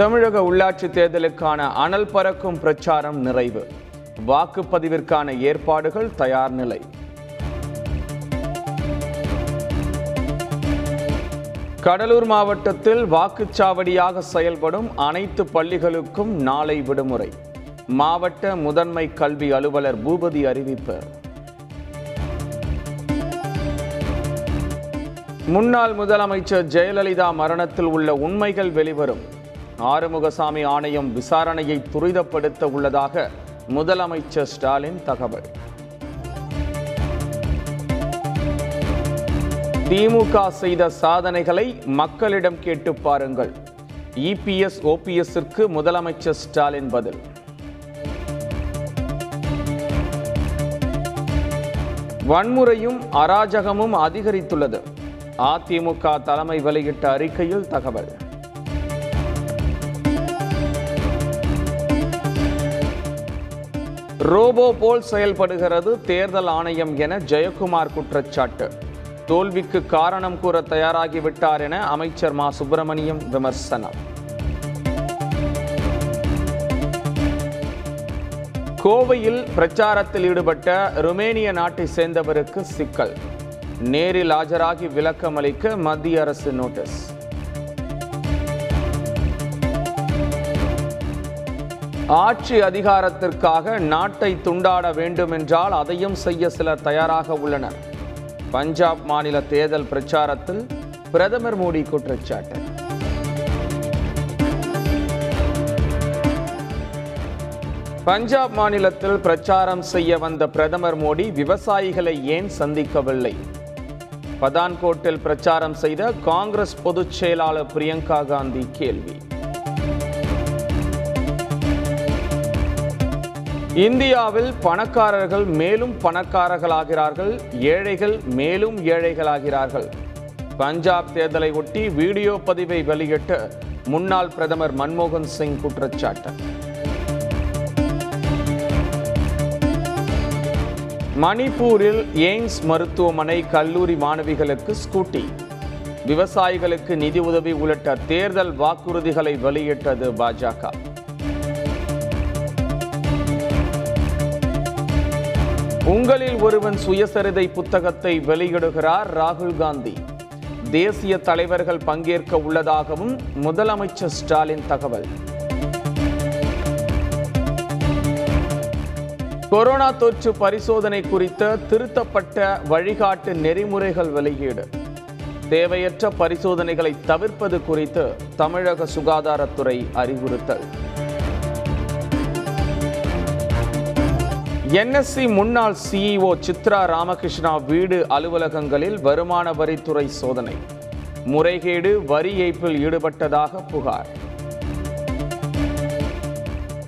தமிழக உள்ளாட்சி தேர்தலுக்கான அனல் பறக்கும் பிரச்சாரம் நிறைவு. வாக்குப்பதிவிற்கான ஏற்பாடுகள் தயார் நிலை. கடலூர் மாவட்டத்தில் வாக்குச்சாவடியாக செயல்படும் அனைத்து பள்ளிகளுக்கும் நாளை விடுமுறை. மாவட்ட முதன்மை கல்வி அலுவலர் பூபதி அறிவிப்பு. முன்னாள் முதலமைச்சர் ஜெயலலிதா மரணத்தில் உள்ள உண்மைகள் வெளிவரும். ஆறுமுகசாமி ஆணையம் விசாரணையை துரிதப்படுத்த உள்ளதாக முதலமைச்சர் ஸ்டாலின் தகவல். திமுக செய்த சாதனைகளை மக்களிடம் கேட்டு பாருங்கள். இபிஎஸ் ஓபிஎஸ்ஸிற்கு முதலமைச்சர் ஸ்டாலின் பதில். வன்முறையும் அராஜகமும் அதிகரித்துள்ளது. அதிமுக தலைமை வெளியிட்ட அறிக்கையில் தகவல். ரோபோ போல் செயல்படுகிறது தேர்தல் ஆணையம் என ஜெயக்குமார் குற்றச்சாட்டு. தோல்விக்கு காரணம் கூற தயாராகிவிட்டார் என அமைச்சர் மா. சுப்பிரமணியம் விமர்சனம். கோவையில் பிரச்சாரத்தில் ஈடுபட்ட ருமேனிய நாட்டை சேர்ந்தவருக்கு சிக்கல். நேரில் ஆஜராகி விளக்கம் அளிக்க மத்திய அரசு நோட்டீஸ். ஆட்சி அதிகாரத்திற்காக நாட்டை துண்டாட வேண்டும் என்றால் அதையும் செய்ய சிலர் தயாராக உள்ளனர். பஞ்சாப் மாநில தேர்தல் பிரச்சாரத்தில் பிரதமர் மோடி குற்றச்சாட்டு. பஞ்சாப் மாநிலத்தில் பிரச்சாரம் செய்ய வந்த பிரதமர் மோடி விவசாயிகளை ஏன் சந்திக்கவில்லை? பதான்கோட்டில் பிரச்சாரம் செய்த காங்கிரஸ் பொதுச் செயலாளர் பிரியங்கா காந்தி கேள்வி. இந்தியாவில் பணக்காரர்கள் மேலும் பணக்காரர்களாகிறார்கள் ஏழைகள் மேலும் ஏழைகளாகிறார்கள். பஞ்சாப் தேர்தலை ஒட்டி வீடியோ பதிவை வெளியிட்டு முன்னாள் பிரதமர் மன்மோகன் சிங் குற்றச்சாட்டு. மணிப்பூரில் எய்ம்ஸ் மருத்துவமனை கல்லூரி மாணவிகளுக்கு ஸ்கூட்டி. விவசாயிகளுக்கு நிதி உதவி உள்ளிட்ட தேர்தல் வாக்குறுதிகளை வெளியிட்டது பாஜக. உங்களில் ஒருவன் சுயசரிதை புத்தகத்தை வெளியிடுகிறார் ராகுல் காந்தி. தேசிய தலைவர்கள் பங்கேற்க உள்ளதாகவும் முதலமைச்சர் ஸ்டாலின் தகவல். கொரோனா தொற்று பரிசோதனை குறித்த திருத்தப்பட்ட வழிகாட்டு நெறிமுறைகள் வெளியீடு. தேவையற்ற பரிசோதனைகளை தவிர்ப்பது குறித்து தமிழக சுகாதாரத்துறை அறிவுறுத்தல். என்எஸ்சி முன்னாள் சிஇஓ சித்ரா ராமகிருஷ்ணா வீடு அலுவலகங்களில் வருமான வரித்துறை சோதனை. முறைகேடு வரி ஏய்ப்பில் ஈடுபட்டதாக புகார்.